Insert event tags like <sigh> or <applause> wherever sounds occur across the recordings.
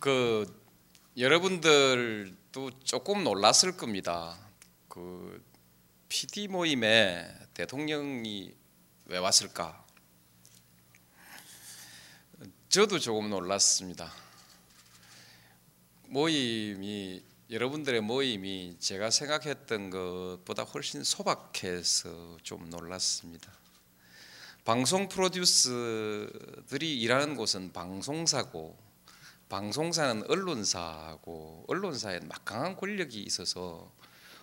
그 여러분들도 조금 놀랐을 겁니다. 그 PD 모임에 대통령이 왜 왔을까? 저도 조금 놀랐습니다. 모임이 여러분들의 모임이 제가 생각했던 것보다 훨씬 소박해서 좀 놀랐습니다. 방송 프로듀스들이 일하는 곳은 방송사고 방송사는 언론사고 언론사에 막강한 권력이 있어서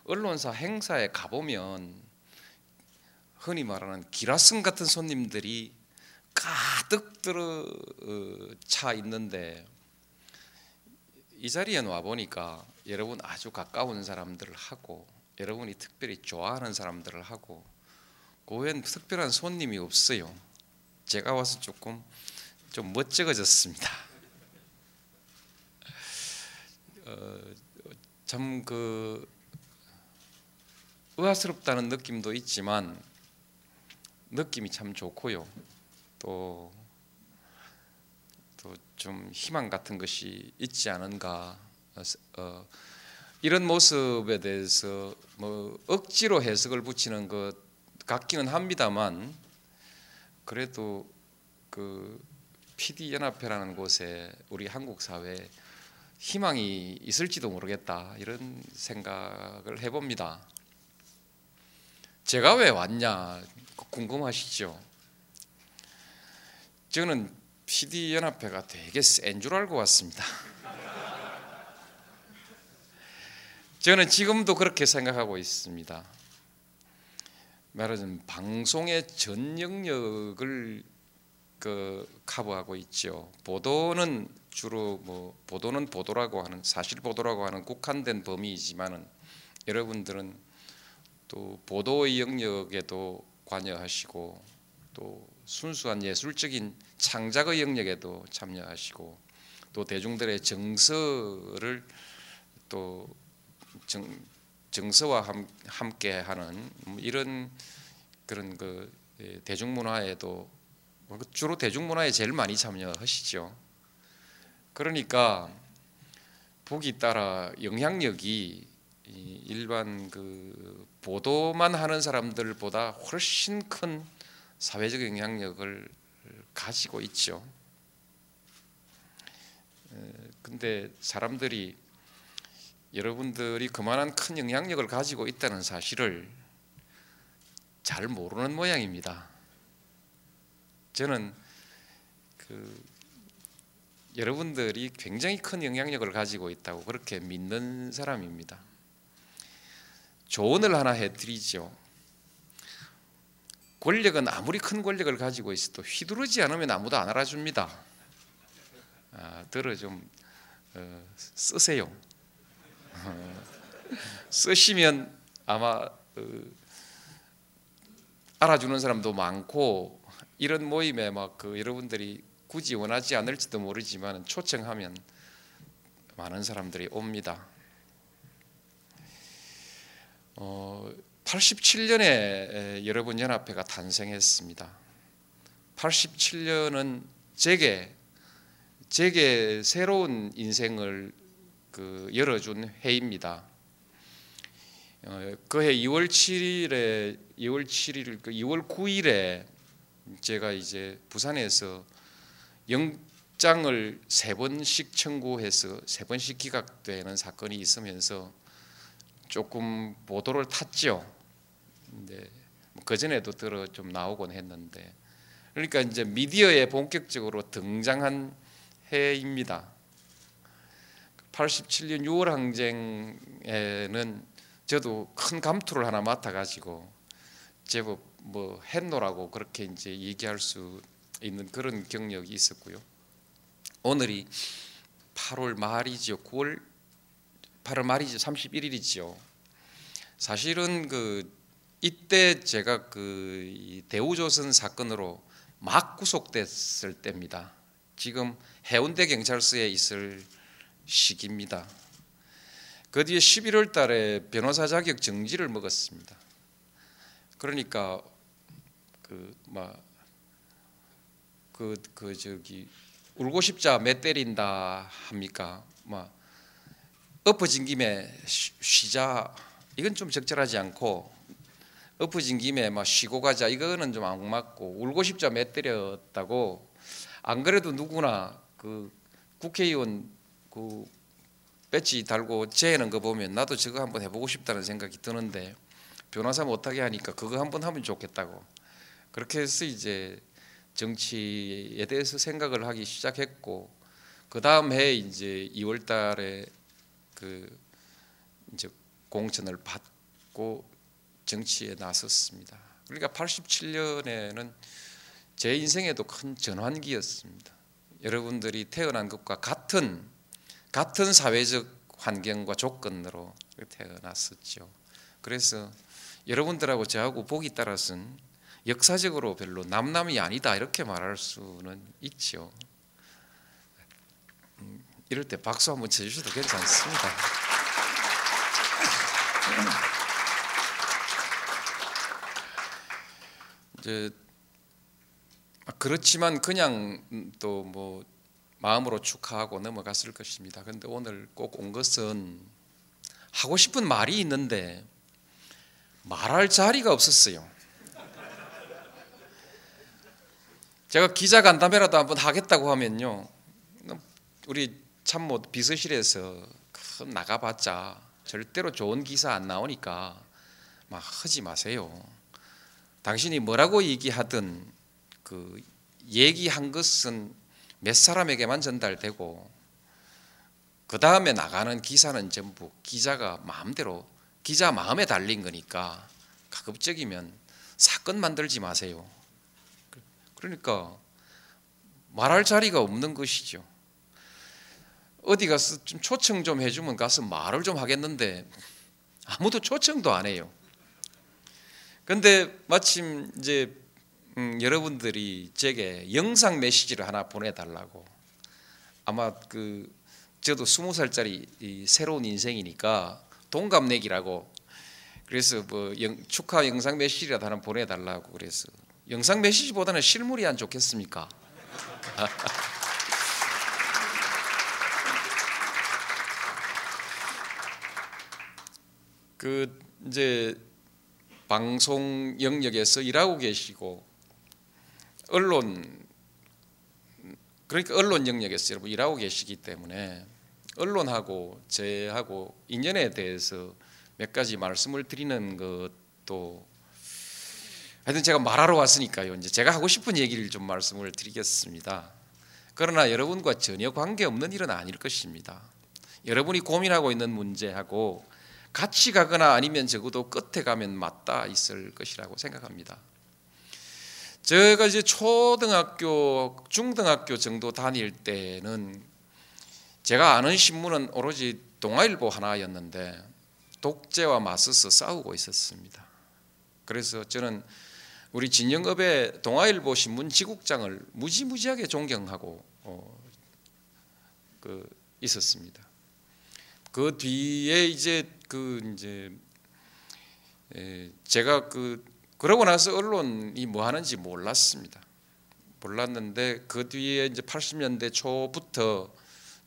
언론사 행사에 가보면 흔히 말하는 기라성 같은 손님들이 가득 들어 어, 차 있는데 이 자리에 와 보니까 여러분 아주 가까운 사람들을 하고 여러분이 특별히 좋아하는 사람들을 하고 그 외엔 특별한 손님이 없어요. 제가 와서 조금 좀 멋쩍어졌습니다. 어, 참그 의아스럽다는 느낌도 있지만 느낌이 참 좋고요. 또 또 좀 희망 같은 것이 있지 않은가. 어, 어, 이런 모습에 대해서 뭐 억지로 해석을 붙이는 것 같기는 합니다만 그래도 그 PD 연합회라는 곳에 우리 한국 사회에 희망이 있을지도 모르겠다 이런 생각을 해봅니다. 제가 왜 왔냐 궁금하시죠? 저는 PD 연합회가 되게 센 줄 알고 왔습니다. <laughs> 저는 지금도 그렇게 생각하고 있습니다. 말하자면 방송의 전 영역을 그 커버하고 있죠. 보도는 주로 뭐 보도는 보도라고 하는 사실 보도라고 하는 국한된 범위이지만은 여러분들은 또 보도의 영역에도 관여하시고 또 순수한 예술적인 창작의 영역에도 참여하시고 또 대중들의 정서를 또 정, 정서와 함, 함께하는 이런 그런 그 예, 대중문화에도 뭐 주로 대중문화에 제일 많이 참여하시죠. 그러니까 보기 따라 영향력이 일반 그 보도만 하는 사람들보다 훨씬 큰 사회적 영향력을 가지고 있죠. 근데 사람들이 여러분들이 그만한 큰 영향력을 가지고 있다는 사실을 잘 모르는 모양입니다. 저는 그 여러분들이 굉장히 큰 영향력을 가지고 있다고 그렇게 믿는 사람입니다. 조언을 하나 해드리죠. 권력은 아무리 큰 권력을 가지고 있어도 휘두르지 않으면 아무도 안 알아줍니다. 아, 들어 좀 어, 쓰세요. 어, 쓰시면 아마 어, 알아주는 사람도 많고 이런 모임에 막 그 여러분들이 굳이 원하지 않을지도 모르지만 초청하면 많은 사람들이 옵니다. 어, 87년에 여러분 연합회가 탄생했습니다. 87년은 제게 제게 새로운 인생을 그 열어준 해입니다. 어, 그해 2월 7일에 2월 7일 그 2월 9일에 제가 이제 부산에서 영장을 세 번씩 청구해서 세 번씩 기각되는 사건이 있으면서 조금 보도를 탔죠. 근데 뭐그 전에도 들어 좀 나오곤 했는데 그러니까 이제 미디어에 본격적으로 등장한 해입니다. 87년 6월 항쟁에는 저도 큰 감투를 하나 맡아 가지고 제법 뭐 했노라고 그렇게 이제 얘기할 수 있는 그런 경력이 있었고요. 오늘이 8월 말이죠. 9월 8월 말이죠. 31일이죠. 사실은 그 이때 제가 그 대우조선 사건으로 막 구속됐을 때입니다. 지금 해운대 경찰서에 있을 시기입니다. 그 뒤에 11월 달에 변호사 자격 정지를 먹었습니다. 그러니까 그막 그 그 저기 울고 싶자 매 때린다 합니까? 뭐 엎어진 김에 쉬자. 이건 좀 적절하지 않고 엎어진 김에 막 쉬고 가자. 이거는 좀 안 맞고 울고 싶자 매 때렸다고 안 그래도 누구나 그 국회의원 그 배지 달고 재는 거 보면 나도 저거 한번 해보고 싶다는 생각이 드는데 변호사 못하게 하니까 그거 한번 하면 좋겠다고. 그렇게 해서 이제 정치에 대해서 생각을 하기 시작했고 그 다음 해 이제 2월달에 그 이제 공천을 받고 정치에 나섰습니다. 그러니까 87년에는 제 인생에도 큰 전환기였습니다. 여러분들이 태어난 것과 같은 같은 사회적 환경과 조건으로 태어났었죠. 그래서 여러분들하고 저하고 보기 따라서는 역사적으로 별로 남남이 아니다 이렇게 말할 수는 있죠. 음, 이럴 때 박수 한번 쳐주셔도 괜찮습니다. 이제 그렇지만 그냥 또 뭐 마음으로 축하하고 넘어갔을 것입니다. 그런데 오늘 꼭 온 것은 하고 싶은 말이 있는데 말할 자리가 없었어요. 제가 기자 간담회라도 한번 하겠다고 하면요, 우리 참모 비서실에서 나가봤자 절대로 좋은 기사 안 나오니까 막 하지 마세요. 당신이 뭐라고 얘기하든 그 얘기한 것은 몇 사람에게만 전달되고 그 다음에 나가는 기사는 전부 기자가 마음대로 기자 마음에 달린 거니까 가급적이면 사건 만들지 마세요. 그러니까 말할 자리가 없는 것이죠. 어디 가서 좀 초청 좀 해주면 가서 말을 좀 하겠는데 아무도 초청도 안 해요. 근데 마침 이제 음, 여러분들이 제게 영상 메시지를 하나 보내달라고 아마 그 저도 스무 살짜리 새로운 인생이니까 동갑내기라고 그래서 뭐 영, 축하 영상 메시지라도 하나 보내달라고 그래서 영상 메시지보다는 실물이 안 좋겠습니까? <laughs> 그 이제 방송 영역에서 일하고 계시고 언론 그러니까 언론 영역에서 여러분 일하고 계시기 때문에 언론하고 제하고 인연에 대해서 몇 가지 말씀을 드리는 것도 하여튼 제가 말하러 왔으니까요. 이제 제가 하고 싶은 얘기를 좀 말씀을 드리겠습니다. 그러나 여러분과 전혀 관계없는 일은 아닐 것입니다. 여러분이 고민하고 있는 문제하고 같이 가거나 아니면 적어도 끝에 가면 맞닿아 있을 것이라고 생각합니다. 제가 이제 초등학교, 중등학교 정도 다닐 때는 제가 아는 신문은 오로지 동아일보 하나였는데 독재와 맞서서 싸우고 있었습니다. 그래서 저는 우리 진영업의 동아일보 신문 지국장을 무지무지하게 존경하고 어, 그 있었습니다. 그 뒤에 이제 그 이제 에, 제가 그 그러고 나서 언론이 뭐 하는지 몰랐습니다. 몰랐는데 그 뒤에 이제 80년대 초부터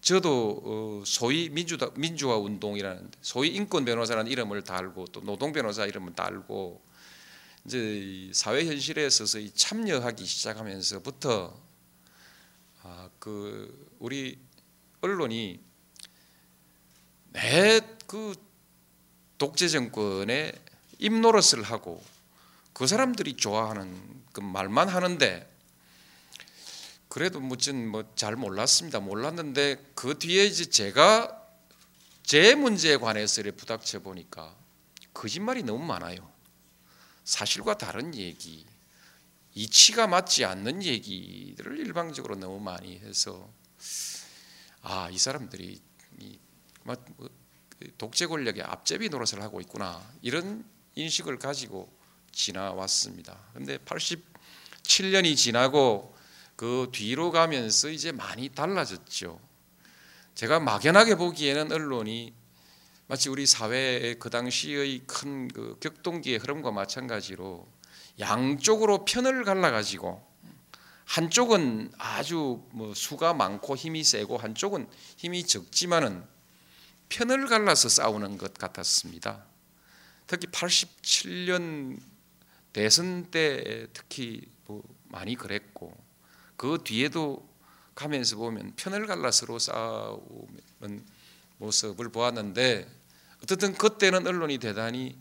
저도 어, 소위 민주다, 민주화 운동이라는 소위 인권 변호사라는 이름을 달고 또 노동 변호사 이름을 달고 이제 사회 현실에 서서히 참여하기 시작하면서부터 아, 그 우리 언론이 매그 독재 정권의 입노릇을 하고 그 사람들이 좋아하는 그 말만 하는데 그래도 무슨 뭐 잘 몰랐습니다. 몰랐는데 그 뒤에 이제 제가 제 문제에 관해서 부닥쳐 보니까 거짓말이 너무 많아요. 사실과 다른 얘기, 이치가 맞지 않는 얘기들을 일방적으로 너무 많이 해서 아 이 사람들이 뭐그 독재 권력의 앞제비 노릇을 하고 있구나 이런 인식을 가지고 지나왔습니다. 근데 87년이 지나고 그 뒤로 가면서 이제 많이 달라졌죠. 제가 막연하게 보기에는 언론이 마치 우리 사회의 그 당시의 큰 그 격동기의 흐름과 마찬가지로 양쪽으로 편을 갈라 가지고 한쪽은 아주 뭐 수가 많고 힘이 세고 한쪽은 힘이 적지만은 편을 갈라서 싸우는 것 같았습니다. 특히 87년 대선 때 특히 뭐 많이 그랬고 그 뒤에도 가면서 보면 편을 갈라 서로 싸우는 모습을 보았는데 어쨌든 그때는 언론이 대단히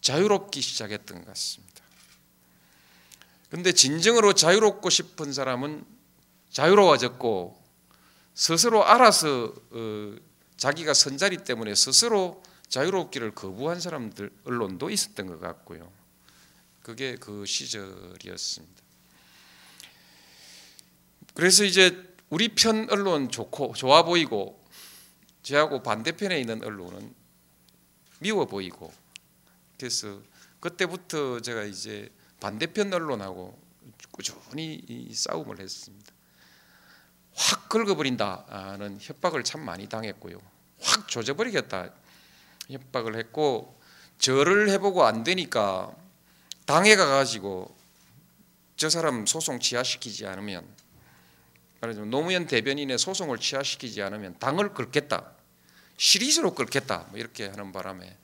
자유롭기 시작했던 것 같습니다. 근데 진정으로 자유롭고 싶은 사람은 자유로워졌고 스스로 알아서 어, 자기가 선자리 때문에 스스로 자유롭기를 거부한 사람들 언론도 있었던 것 같고요. 그게 그 시절이었습니다. 그래서 이제 우리 편 언론 좋고 좋아 보이고 저하고 반대편에 있는 언론은 미워 보이고 그래서 그때부터 제가 이제 반대편 언론하고 꾸준히 싸움을 했습니다. 확 긁어버린다는 협박을 참 많이 당했고요. 확 조져버리겠다 협박을 했고 절을 해보고 안 되니까 당에 가가지고 저 사람 소송 취하시키지 않으면 말하자면 노무현 대변인의 소송을 취하시키지 않으면 당을 긁겠다 시리즈로 긁겠다 뭐 이렇게 하는 바람에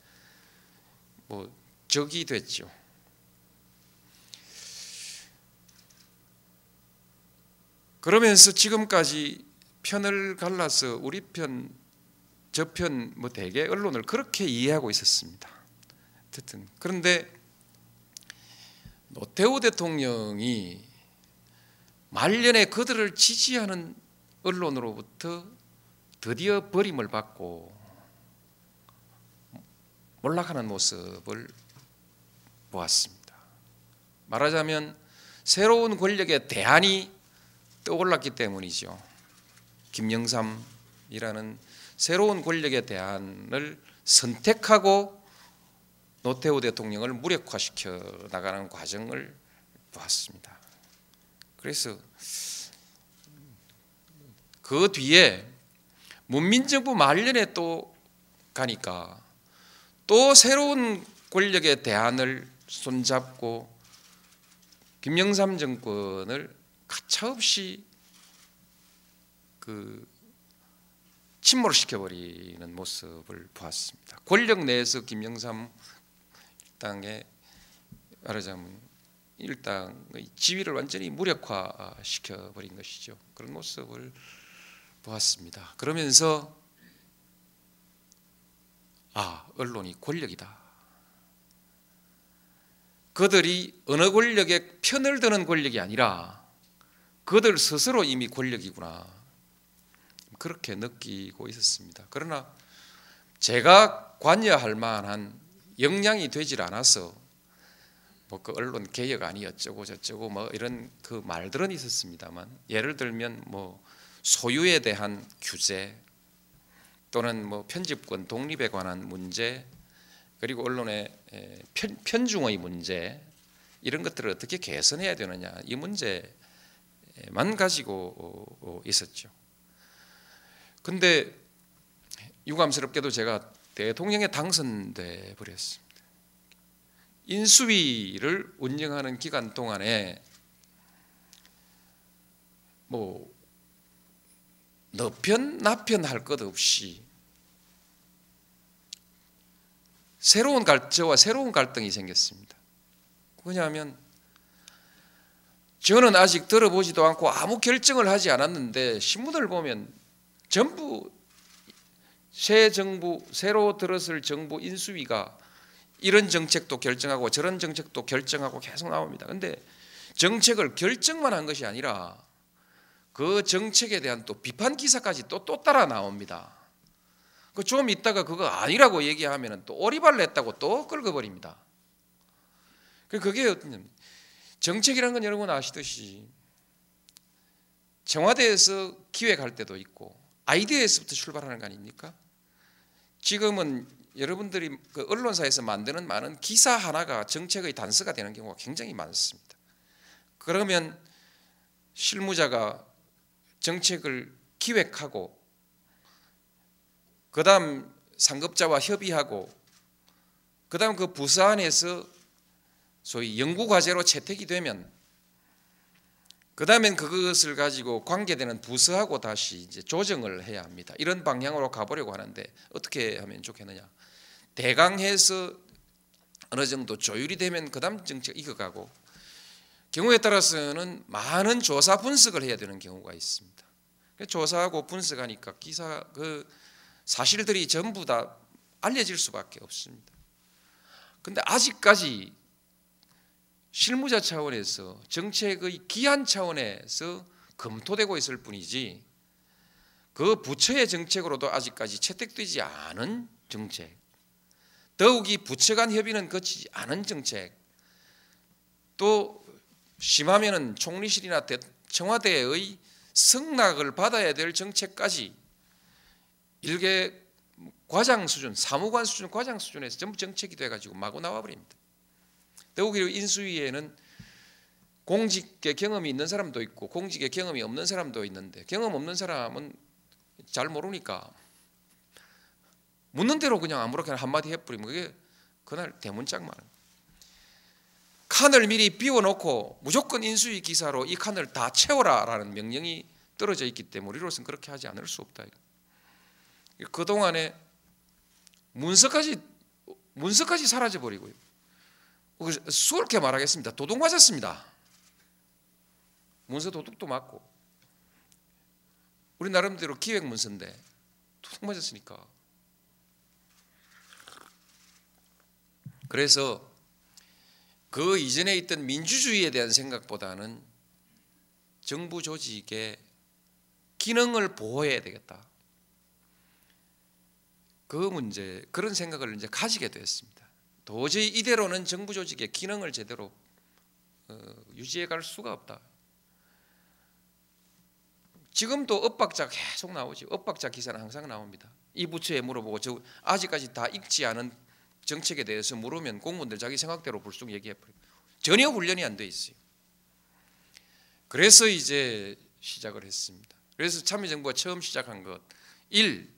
뭐 적이 됐죠. 그러면서 지금까지 편을 갈라서 우리 편, 저 편, 뭐 대개 언론을 그렇게 이해하고 있었습니다. 어쨌든 그런데 노태우 대통령이 말년에 그들을 지지하는 언론으로부터 드디어 버림을 받고 몰락하는 모습을 보았습니다. 말하자면 새로운 권력의 대안이 떠올랐기 때문이죠. 김영삼이라는 새로운 권력의 대안을 선택하고 노태우 대통령을 무력화시켜 나가는 과정을 보았습니다. 그래서 그 뒤에 문민정부 말년에 또 가니까 또 새로운 권력의 대안을 손잡고 김영삼 정권을 가차없이 그 침몰시켜 버리는 모습을 보았습니다. 권력 내에서 김영삼 일당의 말하자면 일당의 지위를 완전히 무력화시켜 버린 것이죠. 그런 모습을 보았습니다. 그러면서 아 언론이 권력이다. 그들이 어느 권력의 편을 드는 권력이 아니라 그들 스스로 이미 권력이구나. 그렇게 느끼고 있었습니다. 그러나 제가 관여할 만한 역량이 되질 않아서 뭐 그 언론 개혁 아니 어쩌고 저쩌고 뭐 이런 그 말들은 있었습니다만 예를 들면 뭐 소유에 대한 규제 또는 뭐 편집권 독립에 관한 문제 그리고 언론의 편, 편중의 문제 이런 것들을 어떻게 개선해야 되느냐 이 문제 만 가지고 어, 어, 있었죠. 근데 유감스럽게도 제가 대통령에 당선돼 버렸습니다. 인수위를 운영하는 기간 동안에 뭐 너편 나편 할 것 없이 새로운 갈저와 새로운 갈등이 생겼습니다. 뭐냐면 저는 아직 들어보지도 않고 아무 결정을 하지 않았는데 신문을 보면 전부 새 정부 새로 들었을 정부 인수위가 이런 정책도 결정하고 저런 정책도 결정하고 계속 나옵니다. 근데 정책을 결정만 한 것이 아니라 그 정책에 대한 또 비판 기사까지 또 또 따라 나옵니다. 그좀 있다가 그거 아니라고 얘기하면 또 오리발 냈다고 또 끌어버립니다. 그 그게 어떤 정책이라는 건 여러분 아시듯이 청와대에서 기획할 때도 있고 아이디어에서부터 출발하는 거 아닙니까? 지금은 여러분들이 그 언론사에서 만드는 많은 기사 하나가 정책의 단서가 되는 경우가 굉장히 많습니다. 그러면 실무자가 정책을 기획하고 그다음 상급자와 협의하고 그다음 그 부서 안에서 소위 연구 과제로 채택이 되면 그 다음엔 그것을 가지고 관계되는 부서하고 다시 이제 조정을 해야 합니다. 이런 방향으로 가보려고 하는데 어떻게 하면 좋겠느냐? 대강해서 어느 정도 조율이 되면 그다음 정책 이어가고 경우에 따라서는 많은 조사 분석을 해야 되는 경우가 있습니다. 조사하고 분석하니까 기사 그 사실들이 전부 다 알려질 수밖에 없습니다. 근데 아직까지 실무자 차원에서 정책의 기한 차원에서 검토되고 있을 뿐이지 그 부처의 정책으로도 아직까지 채택되지 않은 정책 더욱이 부처 간 협의는 거치지 않은 정책 또 심하면은 총리실이나 청와대의 승낙을 받아야 될 정책까지 일개 과장 수준, 사무관 수준, 과장 수준에서 전부 정책이 돼가지고 마구 나와버립니다. 더욱이 인수위에는 공직의 경험이 있는 사람도 있고 공직의 경험이 없는 사람도 있는데 경험 없는 사람은 잘 모르니까 묻는 대로 그냥 아무렇게나 한마디 해버리면 그게 그날 대문짝만 칸을 미리 비워놓고 무조건 인수위 기사로 이 칸을 다 채워라라는 명령이 떨어져 있기 때문에 우리로서는 그렇게 하지 않을 수 없다. 그 동안에 문서까지 문서까지 사라져 버리고요. 수월하게 말하겠습니다. 도둑 맞았습니다. 문서 도둑도 맞고 우리 나름대로 기획 문서인데 도둑 맞았으니까 그래서 그 이전에 있던 민주주의에 대한 생각보다는 정부 조직의 기능을 보호해야 되겠다. 그 문제 그런 생각을 이제 가지게 되었습니다. 도저히 이대로는 정부 조직의 기능을 제대로 어, 유지해 갈 수가 없다. 지금도 엇박자 계속 나오지. 엇박자 기사는 항상 나옵니다. 이 부처에 물어보고 저 아직까지 다 읽지 않은 정책에 대해서 물으면 공무원들 자기 생각대로 불쑥 얘기해 버려. 전혀 훈련이 안 돼 있어요. 그래서 이제 시작을 했습니다. 그래서 참여정부가 처음 시작한 것 1.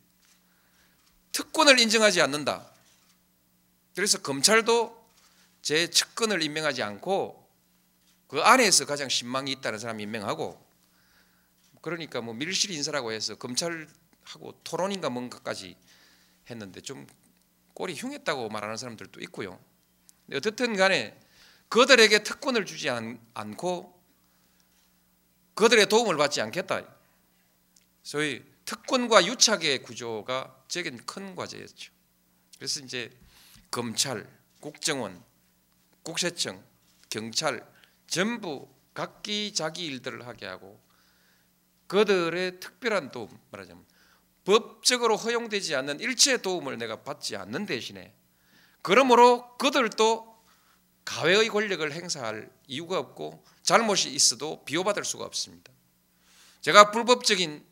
특권을 인정하지 않는다. 그래서 검찰도 제 측근을 임명하지 않고 그 안에서 가장 신망이 있다는 사람 임명하고 그러니까 뭐 밀실 인사라고 해서 검찰하고 토론인가 뭔가까지 했는데 좀 꼴이 흉했다고 말하는 사람들도 있고요. 어떻든 간에 그들에게 특권을 주지 않, 고 그들의 도움을 받지 않겠다. 소위 특권과 유착의 구조가 제겐 큰 과제였죠. 그래서 이제 검찰, 국정원, 국세청, 경찰 전부 각기 자기 일들을 하게 하고 그들의 특별한 도움 말하자면 법적으로 허용되지 않는 일체의 도움을 내가 받지 않는 대신에 그러므로 그들도 가외의 권력을 행사할 이유가 없고 잘못이 있어도 비호받을 수가 없습니다. 제가 불법적인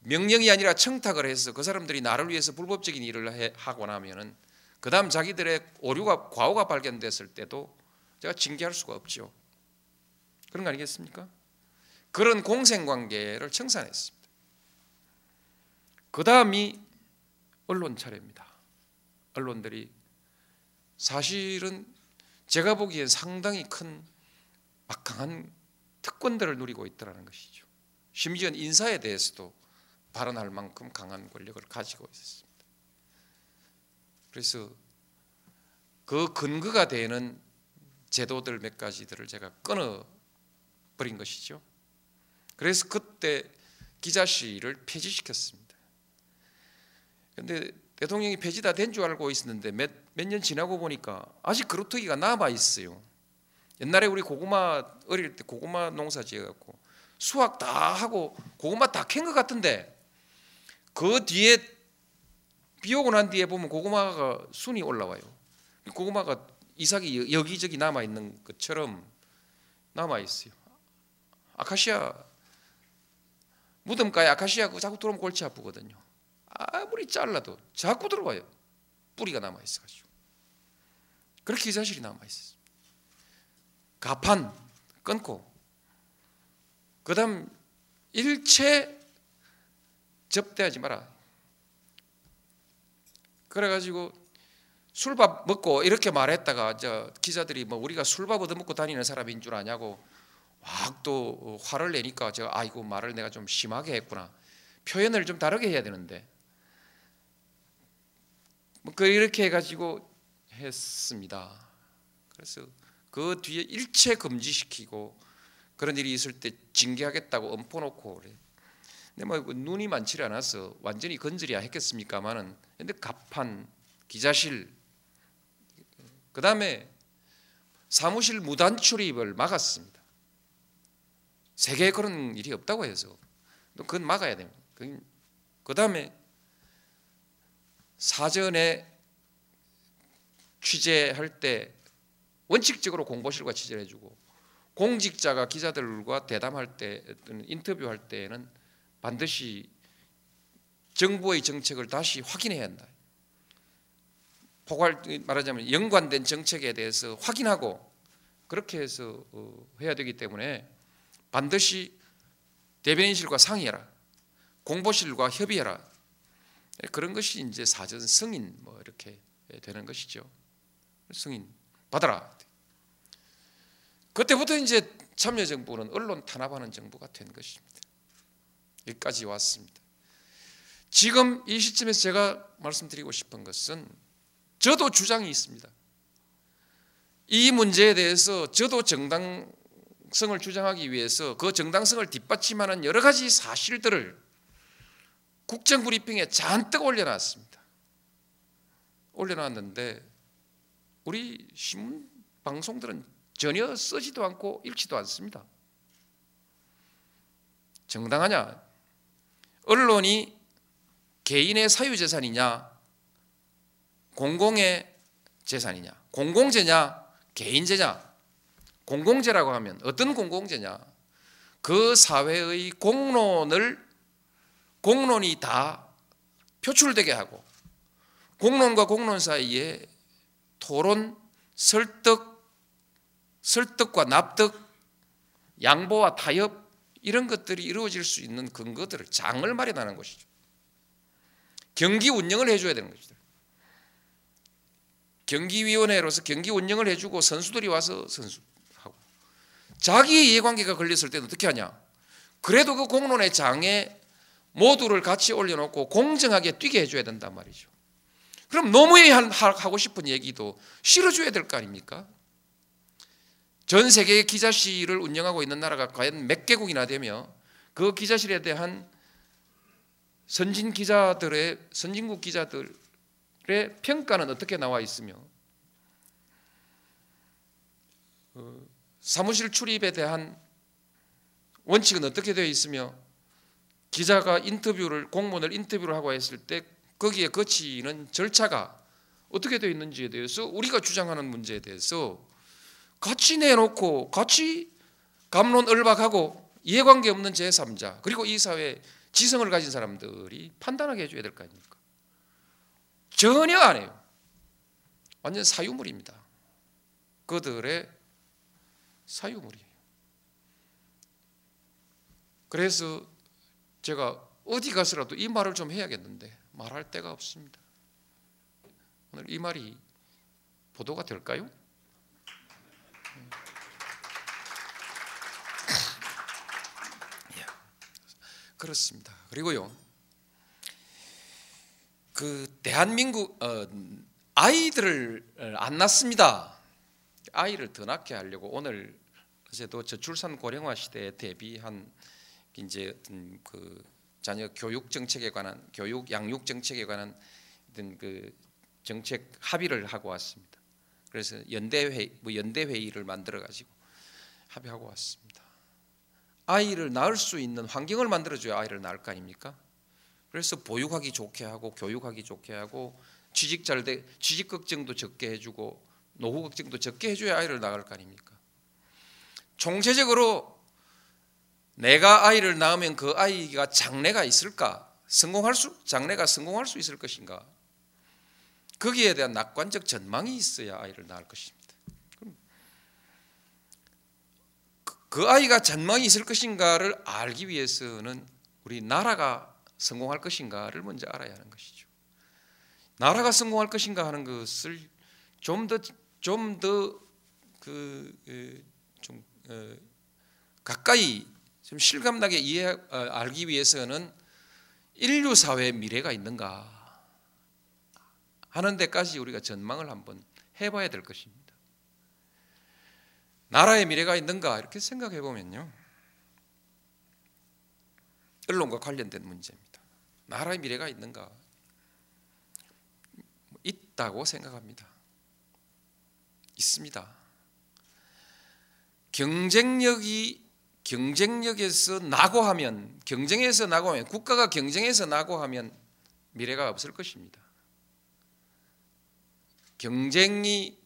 명령이 아니라 청탁을 해서 그 사람들이 나를 위해서 불법적인 일을 하고 나면은 그 다음 자기들의 오류가 과오가 발견됐을 때도 제가 징계할 수가 없죠. 그런 거 아니겠습니까? 그런 공생관계를 청산했습니다. 그 다음이 언론 차례입니다. 언론들이 사실은 제가 보기엔 상당히 큰 막강한 특권들을 누리고 있다는 것이죠. 심지어 인사에 대해서도 발언할 만큼 강한 권력을 가지고 있었습니다. 그래서 그 근거가 되는 제도들 몇 가지들을 제가 끊어 버린 것이죠. 그래서 그때 기자실을 폐지시켰습니다. 근데 대통령이 폐지 다 된 줄 알고 있었는데 몇 몇 년 지나고 보니까 아직 그루터기가 남아 있어요. 옛날에 우리 고구마 어릴 때 고구마 농사 지어갖고 수확 다 하고 고구마 다 캔 것 같은데 그 뒤에 비 오고 난 뒤에 보면 고구마가 순이 올라와요. 고구마가 이삭이 여기저기 남아 있는 것처럼 남아 있어요. 아카시아 무덤가에 아카시아 그 자꾸 들어오면 골치 아프거든요. 아무리 잘라도 자꾸 들어와요. 뿌리가 남아 있어가지고 그렇게 기사실이 남아 있어요. 가판 끊고 그다음 일체 접대하지 마라. 그래가지고 술밥 먹고 이렇게 말했다가 저 기자들이 뭐 우리가 술밥 얻어 먹고 다니는 사람인 줄 아냐고 막또 화를 내니까 제가 아이고 말을 내가 좀 심하게 했구나. 표현을 좀 다르게 해야 되는데 뭐 그렇게 해가지고 했습니다. 그래서 그 뒤에 일체 금지시키고 그런 일이 있을 때 징계하겠다고 엄포 놓고 그래. 근데 뭐 눈이 많지 않아서 완전히 건드려야 했겠습니까마는 근데 갑판 기자실 그 다음에 사무실 무단 출입을 막았습니다. 세계에 그런 일이 없다고 해서 그건 막아야 됩니다. 그 다음에 사전에 취재할 때 원칙적으로 공보실과 취재를 해주고 공직자가 기자들과 대담할 때 인터뷰할 때에는 반드시 정부의 정책을 다시 확인해야 한다. 포괄 말하자면 연관된 정책에 대해서 확인하고 그렇게 해서 어, 해야 되기 때문에 반드시 대변인실과 상의해라. 공보실과 협의해라. 그런 것이 이제 사전 승인 뭐 이렇게 되는 것이죠. 승인 받아라. 그때부터 이제 참여정부는 언론 탄압하는 정부가 된 것입니다. 여기까지 왔습니다. 지금 이 시점에서 제가 말씀드리고 싶은 것은 저도 주장이 있습니다. 이 문제에 대해서 저도 정당성을 주장하기 위해서 그 정당성을 뒷받침하는 여러 가지 사실들을 국정 브리핑에 잔뜩 올려놨습니다. 올려놨는데 우리 신문 방송들은 전혀 쓰지도 않고 읽지도 않습니다. 정당하냐? 언론이 개인의 사유재산이냐? 공공의 재산이냐? 공공재냐? 개인재냐? 공공재라고 하면 어떤 공공재냐? 그 사회의 공론을 공론이 다 표출되게 하고 공론과 공론 사이에 토론, 설득, 설득과 납득, 양보와 타협 이런 것들이 이루어질 수 있는 근거들을 장을 마련하는 것이죠. 경기 운영을 해줘야 되는 것이죠. 경기위원회로서 경기 운영을 해주고 선수들이 와서 선수하고 자기 이해관계가 걸렸을 때는 어떻게 하냐? 그래도 그 공론의 장에 모두를 같이 올려놓고 공정하게 뛰게 해줘야 된단 말이죠. 그럼 노무현이 하고 싶은 얘기도 실어줘야 될 거 아닙니까? 전 세계의 기자실을 운영하고 있는 나라가 과연 몇 개국이나 되며 그 기자실에 대한 선진 기자들의 선진국 기자들의 평가는 어떻게 나와 있으며 어, 사무실 출입에 대한 원칙은 어떻게 되어 있으며 기자가 인터뷰를 공무원을 인터뷰를 하고 했을 때 거기에 거치는 절차가 어떻게 되어 있는지에 대해서 우리가 주장하는 문제에 대해서 같이 내놓고 같이 감론 을박하고 이해관계 없는 제3자 그리고 이 사회 지성을 가진 사람들이 판단하게 해줘야 될 거 아닙니까? 전혀 안 해요. 완전 사유물입니다. 그들의 사유물이에요. 그래서 제가 어디 가서라도 이 말을 좀 해야겠는데 말할 데가 없습니다. 오늘 이 말이 보도가 될까요? 예. 그렇습니다. 그리고요, 그 대한민국 어, 아이들을 안 낳습니다. 아이를 더 낳게 하려고 오늘 어제도 저출산 고령화 시대에 대비한 이제 그 자녀 교육 정책에 관한 교육 양육 정책에 관한 어떤 그 정책 합의를 하고 왔습니다. 그래서 연대 회뭐 연대 회의를 만들어 가지고 합의하고 왔습니다. 아이를 낳을 수 있는 환경을 만들어 줘야 아이를 낳을 거 아닙니까? 그래서 보육하기 좋게 하고 교육하기 좋게 하고 취직 잘돼 취직 걱정도 적게 해주고 노후 걱정도 적게 해줘야 아이를 낳을 거 아닙니까? 총체적으로 내가 아이를 낳으면 그 아이가 장래가 있을까? 성공할 수 장래가 성공할 수 있을 것인가? 거기에 대한 낙관적 전망이 있어야 아이를 낳을 것입니다. 그, 그 아이가 전망이 있을 것인가를 알기 위해서는 우리 나라가 성공할 것인가를 먼저 알아야 하는 것이죠. 나라가 성공할 것인가 하는 것을 좀 더 좀 더그좀 어, 가까이 좀 실감나게 이해 어, 알기 위해서는 인류 사회의 미래가 있는가 하는 데까지 우리가 전망을 한번 해봐야 될 것입니다. 나라의 미래가 있는가 이렇게 생각해 보면요. 언론과 관련된 문제입니다. 나라의 미래가 있는가? 있다고 생각합니다. 있습니다. 경쟁력이 경쟁력에서 낙오하면 경쟁에서 낙오하면 국가가 경쟁에서 낙오하면 미래가 없을 것입니다. 경쟁이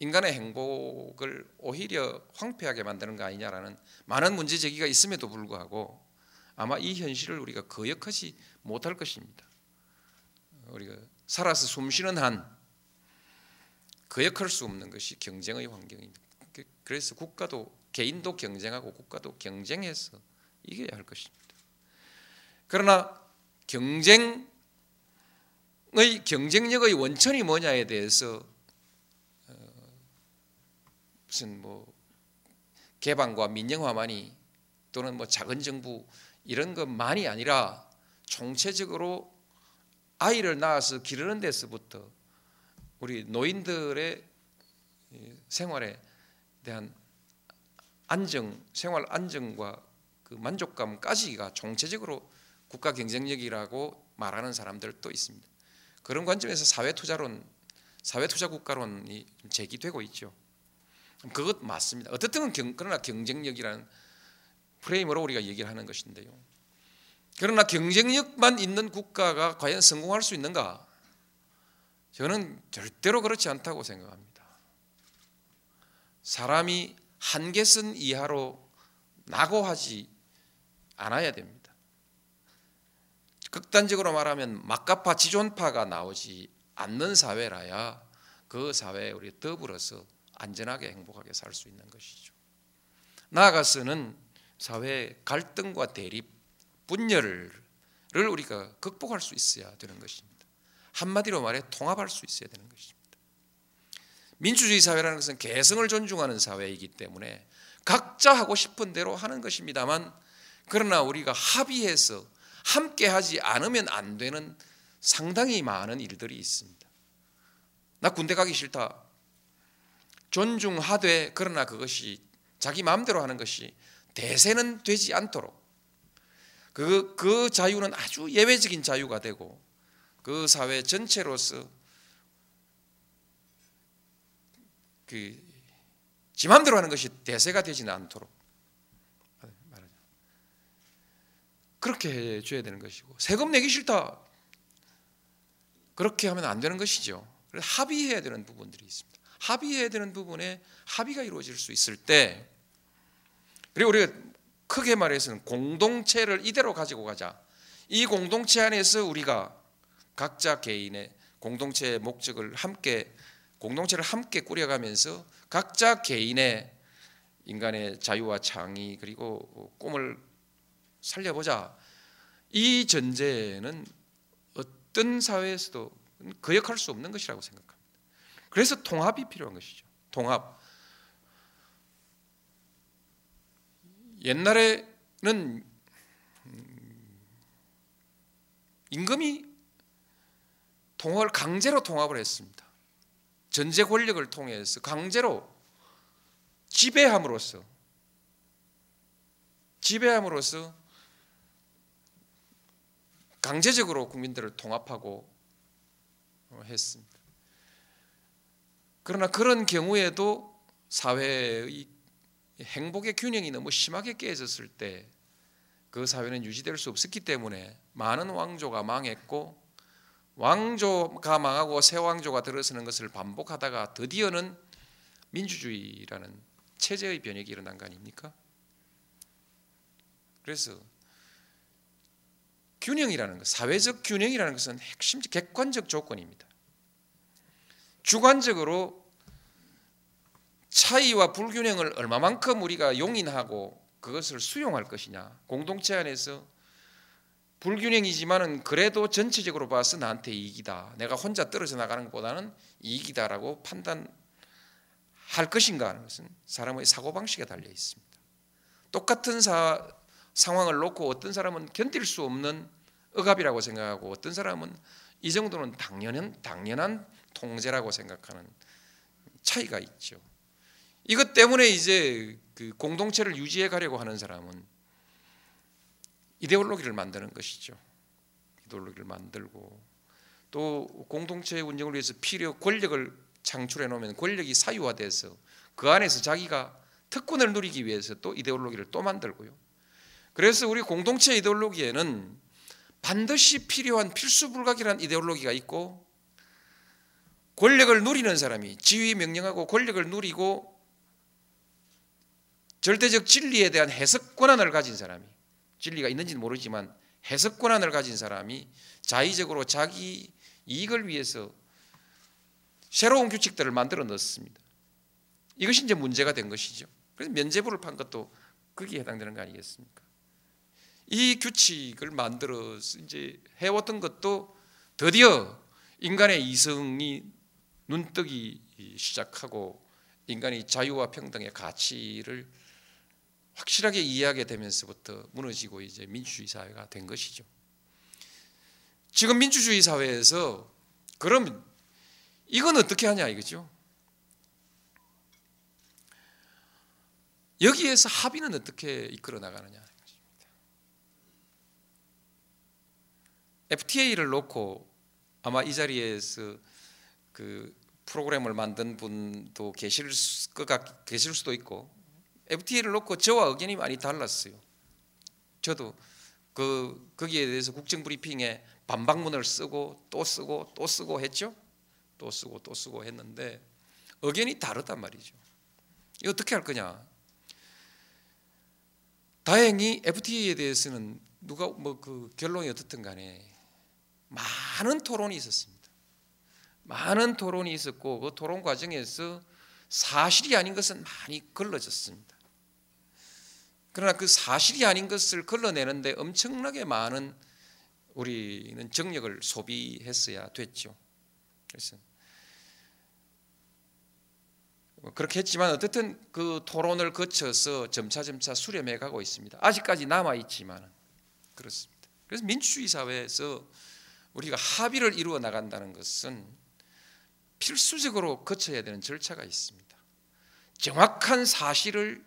인간의 행복을 오히려 황폐하게 만드는 거 아니냐라는 많은 문제 제기가 있음에도 불구하고 아마 이 현실을 우리가 거역하지 못할 것입니다. 우리가 살아서 숨쉬는 한 거역할 수 없는 것이 경쟁의 환경입니다. 그래서 국가도 개인도 경쟁하고 국가도 경쟁해서 이겨야 할 것입니다. 그러나 경쟁의 경쟁력의 원천이 뭐냐에 대해서 어, 무슨 뭐 개방과 민영화만이 또는 뭐 작은 정부 이런 것만이 아니라 총체적으로 아이를 낳아서 기르는 데서부터 우리 노인들의 생활에 대한 안정, 생활 안정과 그 만족감까지가 총체적으로 국가 경쟁력이라고 말하는 사람들도 있습니다. 그런 관점에서 사회 투자론, 사회 투자 국가론이 제기되고 있죠. 그것 맞습니다. 어떻든 경, 그러나 경쟁력이라는 프레임으로 우리가 얘기를 하는 것인데요. 그러나 경쟁력만 있는 국가가 과연 성공할 수 있는가? 저는 절대로 그렇지 않다고 생각합니다. 사람이 한계선 이하로 낙오하지 않아야 됩니다. 극단적으로 말하면 막가파 지존파가 나오지 않는 사회라야 그 사회에 우리 더불어서 안전하게 행복하게 살 수 있는 것이죠. 나아가서는 사회 갈등과 대립, 분열을 우리가 극복할 수 있어야 되는 것입니다. 한마디로 말해 통합할 수 있어야 되는 것입니다. 민주주의 사회라는 것은 개성을 존중하는 사회이기 때문에 각자 하고 싶은 대로 하는 것입니다만 그러나 우리가 합의해서 함께 하지 않으면 안 되는 상당히 많은 일들이 있습니다. 나 군대 가기 싫다. 존중하되 그러나 그것이 자기 마음대로 하는 것이 대세는 되지 않도록 그, 그 자유는 아주 예외적인 자유가 되고 그 사회 전체로서 그지 마음대로 하는 것이 대세가 되지는 않도록 그렇게 해줘야 되는 것이고 세금 내기 싫다 그렇게 하면 안 되는 것이죠. 그래서 합의해야 되는 부분들이 있습니다. 합의해야 되는 부분에 합의가 이루어질 수 있을 때 그리고 우리가 크게 말해서는 공동체를 이대로 가지고 가자. 이 공동체 안에서 우리가 각자 개인의 공동체의 목적을 함께 공동체를 함께 꾸려가면서 각자 개인의 인간의 자유와 창의 그리고 꿈을 살려보자. 이 전제는 어떤 사회에서도 거역할 수 없는 것이라고 생각합니다. 그래서 통합이 필요한 것이죠. 통합. 옛날에는 임금이 통합을 강제로 통합을 했습니다. 전제 권력을 통해서 강제로 지배함으로써 지배함으로써 강제적으로 국민들을 통합하고 했습니다. 그러나 그런 경우에도 사회의 행복의 균형이 너무 심하게 깨졌을 때 그 사회는 유지될 수 없었기 때문에 많은 왕조가 망했고 왕조가 망하고 새 왕조가 들어서는 것을 반복하다가 드디어는 민주주의라는 체제의 변혁이 일어난 거 아닙니까? 그래서 균형이라는 것, 사회적 균형이라는 것은 핵심 객관적 조건입니다. 주관적으로 차이와 불균형을 얼마만큼 우리가 용인하고 그것을 수용할 것이냐, 공동체 안에서 불균형이지만은 그래도 전체적으로 봐서 나한테 이익이다. 내가 혼자 떨어져 나가는 것보다는 이익이다라고 판단할 것인가 하는 것은 사람의 사고 방식에 달려 있습니다. 똑같은 사, 상황을 놓고 어떤 사람은 견딜 수 없는 억압이라고 생각하고 어떤 사람은 이 정도는 당연한 당연한 통제라고 생각하는 차이가 있죠. 이것 때문에 이제 그 공동체를 유지해 가려고 하는 사람은 이데올로기를 만드는 것이죠. 이데올로기를 만들고 또 공동체 운영을 위해서 필요 권력을 창출해 놓으면 권력이 사유화돼서 그 안에서 자기가 특권을 누리기 위해서 또 이데올로기를 또 만들고요. 그래서 우리 공동체 이데올로기에는 반드시 필요한 필수 불가결한 이데올로기가 있고 권력을 누리는 사람이 지휘 명령하고 권력을 누리고 절대적 진리에 대한 해석 권한을 가진 사람이 진리가 있는지는 모르지만 해석 권한을 가진 사람이 자의적으로 자기 이익을 위해서 새로운 규칙들을 만들어 넣습니다. 이것이 이제 문제가 된 것이죠. 그래서 면제부를 판 것도 거기에 해당되는 거 아니겠습니까? 이 규칙을 만들어 이제 해왔던 것도 드디어 인간의 이성이 눈뜨기 시작하고 인간의 자유와 평등의 가치를 확실하게 이해하게 되면서부터 무너지고 이제 민주주의 사회가 된 것이죠. 지금 민주주의 사회에서 그럼 이건 어떻게 하냐 이거죠. 여기에서 합의는 어떻게 이끌어 나가느냐 FTA를 놓고 아마 이 자리에서 그 프로그램을 만든 분도 계실 것 같, 계실 수도 있고 FTA를 놓고 저와 의견이 많이 달랐어요. 저도 그 거기에 대해서 국정 브리핑에 반박문을 쓰고 또 쓰고 또 쓰고 했죠. 또 쓰고 또 쓰고 했는데 의견이 다르단 말이죠. 이거 어떻게 할 거냐? 다행히 FTA에 대해서는 누가 뭐 그 결론이 어떻든 간에 많은 토론이 있었습니다. 많은 토론이 있었고 그 토론 과정에서 사실이 아닌 것은 많이 걸러졌습니다. 그러나 그 사실이 아닌 것을 걸러내는데 엄청나게 많은 우리는 정력을 소비했어야 됐죠. 그래서 그렇게 했지만 어쨌든 그 토론을 거쳐서 점차점차 수렴해 가고 있습니다. 아직까지 남아 있지만 그렇습니다. 그래서 민주주의 사회에서 우리가 합의를 이루어 나간다는 것은 필수적으로 거쳐야 되는 절차가 있습니다. 정확한 사실을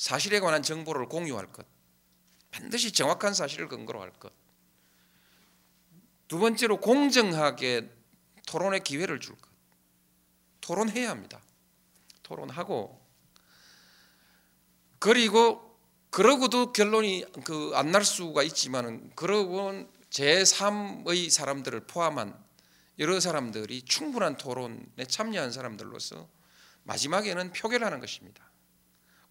사실에 관한 정보를 공유할 것. 반드시 정확한 사실을 근거로 할 것. 두 번째로 공정하게 토론의 기회를 줄 것. 토론해야 합니다. 토론하고 그리고 그러고도 결론이 그 안 날 수가 있지만은 그러고 제3의 사람들을 포함한 여러 사람들이 충분한 토론에 참여한 사람들로서 마지막에는 표결하는 것입니다.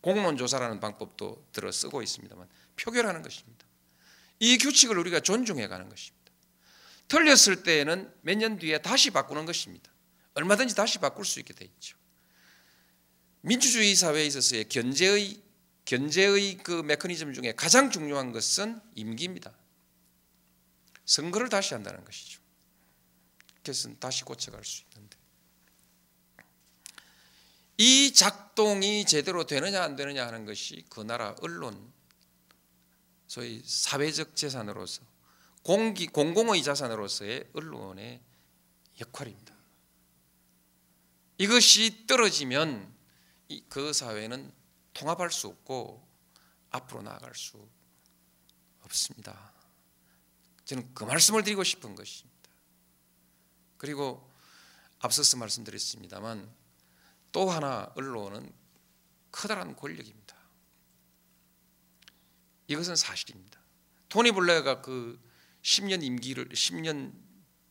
공론 조사라는 방법도 들어 쓰고 있습니다만 표결하는 것입니다. 이 규칙을 우리가 존중해 가는 것입니다. 틀렸을 때에는 몇 년 뒤에 다시 바꾸는 것입니다. 얼마든지 다시 바꿀 수 있게 돼 있죠. 민주주의 사회에 있어서의 견제의 견제의 그 메커니즘 중에 가장 중요한 것은 임기입니다. 선거를 다시 한다는 것이죠. 그래서 다시 고쳐갈 수 있는데 이 작동이 제대로 되느냐 안 되느냐 하는 것이 그 나라 언론 소위 사회적 재산으로서 공기 공공의 자산으로서의 언론의 역할입니다. 이것이 떨어지면 그 사회는 통합할 수 없고 앞으로 나아갈 수 없습니다. 저는 그 말씀을 드리고 싶은 것입니다. 그리고 앞서서 말씀드렸습니다만 또 하나 언론은 커다란 권력입니다. 이것은 사실입니다. 토니 블레어가 그 10년 임기를 10년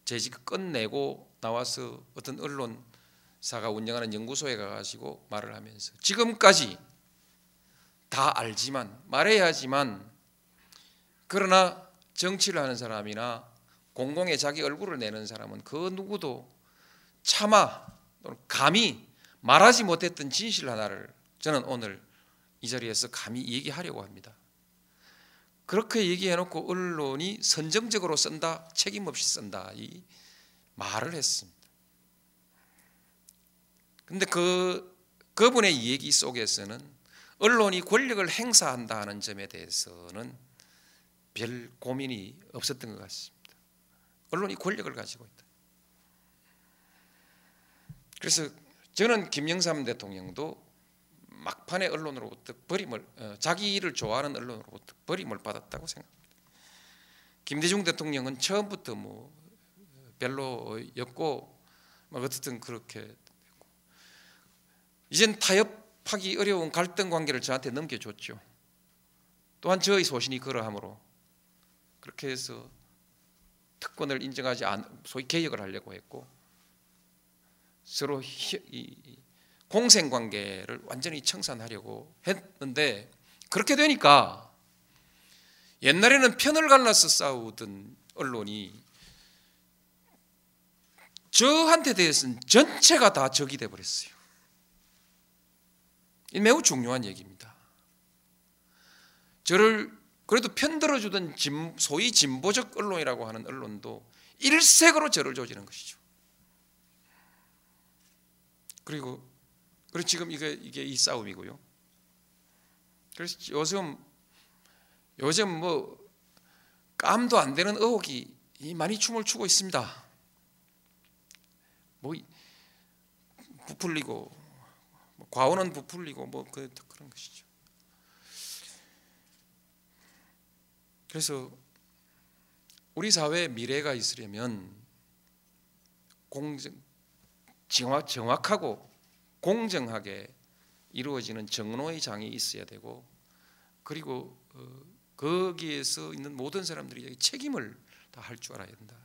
재직 끝내고 나와서 어떤 언론사가 운영하는 연구소에 가가지고 말을 하면서 지금까지 다 알지만 말해야 하지만 그러나 정치를 하는 사람이나 공공에 자기 얼굴을 내는 사람은 그 누구도 차마 또는 감히 말하지 못했던 진실 하나를 저는 오늘 이 자리에서 감히 얘기하려고 합니다. 그렇게 얘기해놓고 언론이 선정적으로 쓴다, 책임 없이 쓴다 이 말을 했습니다. 근데 그 그분의 얘기 속에서는 언론이 권력을 행사한다는 점에 대해서는 별 고민이 없었던 것 같습니다. 언론이 권력을 가지고 있다. 그래서 저는 김영삼 대통령도 막판에 언론으로부터 버림을 어, 자기 일을 좋아하는 언론으로부터 버림을 받았다고 생각합니다. 김대중 대통령은 처음부터 뭐 별로였고 막 어쨌든 그렇게 이젠 타협하기 어려운 갈등 관계를 저한테 넘겨줬죠. 또한 저의 소신이 그러하므로 그렇게 해서 특권을 인정하지 않 소위 개혁을 하려고 했고 서로 공생 관계를 완전히 청산하려고 했는데 그렇게 되니까 옛날에는 편을 갈라서 싸우던 언론이 저한테 대해서는 전체가 다 적이 돼 버렸어요. 이 매우 중요한 얘기입니다. 저를 그래도 편들어 주던 소위 진보적 언론이라고 하는 언론도 일색으로 저를 조지는 것이죠. 그리고 그리고 지금 이게 이게 이 싸움이고요. 그래서 요즘 요즘 뭐 깜도 안 되는 의혹이 많이 춤을 추고 있습니다. 뭐 부풀리고 뭐 과언은 부풀리고 뭐 그, 그런 것이죠. 그래서 우리 사회에 미래가 있으려면 공정 정확, 정확하고 공정하게 이루어지는 정로의 장이 있어야 되고 그리고 어, 거기에서 있는 모든 사람들이 책임을 다 할 줄 알아야 된다.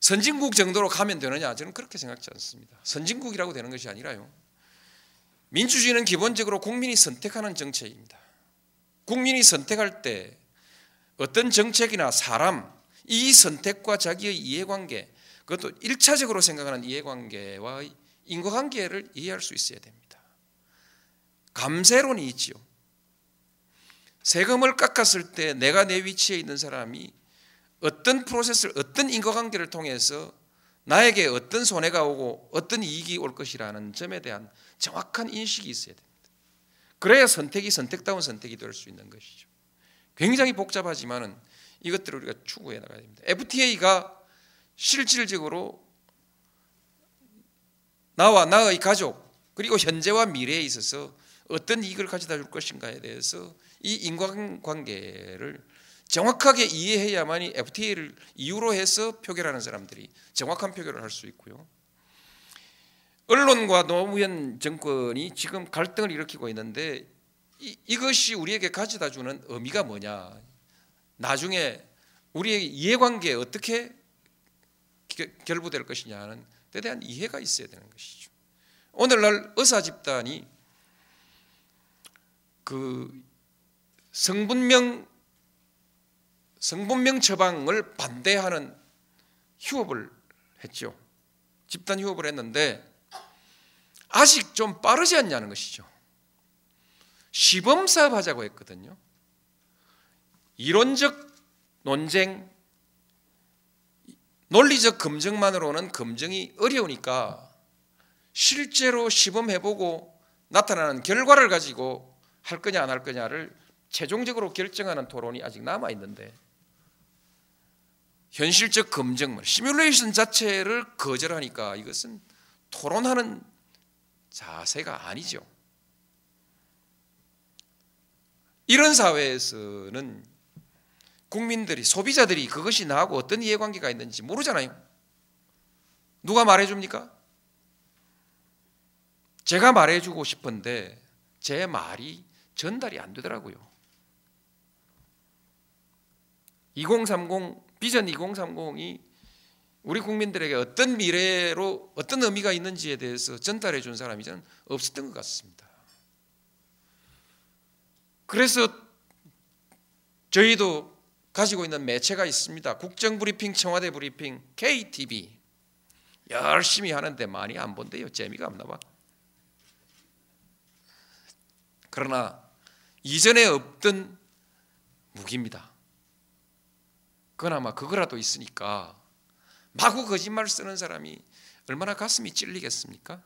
선진국 정도로 가면 되느냐? 저는 그렇게 생각지 않습니다. 선진국이라고 되는 것이 아니라요. 민주주의는 기본적으로 국민이 선택하는 정책입니다. 국민이 선택할 때 어떤 정책이나 사람, 이 선택과 자기의 이해관계, 그것도 일차적으로 생각하는 이해관계와 인과관계를 이해할 수 있어야 됩니다. 감세론이 있지요. 세금을 깎았을 때 내가 내 위치에 있는 사람이 어떤 프로세스를 어떤 인과관계를 통해서 나에게 어떤 손해가 오고 어떤 이익이 올 것이라는 점에 대한 정확한 인식이 있어야 됩니다. 그래야 선택이 선택다운 선택이 될 수 있는 것이죠. 굉장히 복잡하지만은 이것들을 우리가 추구해 나가야 됩니다. FTA가 실질적으로 나와 나의 가족 그리고 현재와 미래에 있어서 어떤 이익을 가져다 줄 것인가에 대해서 이 인과관계를 정확하게 이해해야만이 FTA를 이유로 해서 표결하는 사람들이 정확한 표결을 할 수 있고요. 언론과 노무현 정권이 지금 갈등을 일으키고 있는데 이, 이것이 우리에게 가져다 주는 의미가 뭐냐? 나중에 우리의 이해관계에 어떻게 결부될 것이냐는 데 대한 이해가 있어야 되는 것이죠. 오늘날 의사 집단이 그 성분명 성분명 처방을 반대하는 휴업을 했죠. 집단 휴업을 했는데 아직 좀 빠르지 않냐는 것이죠. 시범 사업 하자고 했거든요. 이론적 논쟁, 논리적 검증만으로는 검증이 어려우니까 실제로 시범해보고 나타나는 결과를 가지고 할 거냐 안 할 거냐를 최종적으로 결정하는 토론이 아직 남아 있는데 현실적 검증, 시뮬레이션 자체를 거절하니까 이것은 토론하는 자세가 아니죠. 이런 사회에서는 국민들이 소비자들이 그것이 나하고 어떤 이해관계가 있는지 모르잖아요. 누가 말해줍니까? 제가 말해주고 싶은데 제 말이 전달이 안 되더라고요. 2030 비전 2030이 우리 국민들에게 어떤 미래로 어떤 의미가 있는지에 대해서 전달해 준 사람이 저는 없었던 것 같습니다. 그래서 저희도 가지고 있는 매체가 있습니다. 국정 브리핑, 청와대 브리핑, KTV 열심히 하는데 많이 안 본대요. 재미가 없나 봐. 그러나 이전에 없던 무기입니다. 그나마 그거라도 있으니까 마구 거짓말 쓰는 사람이 얼마나 가슴이 찔리겠습니까?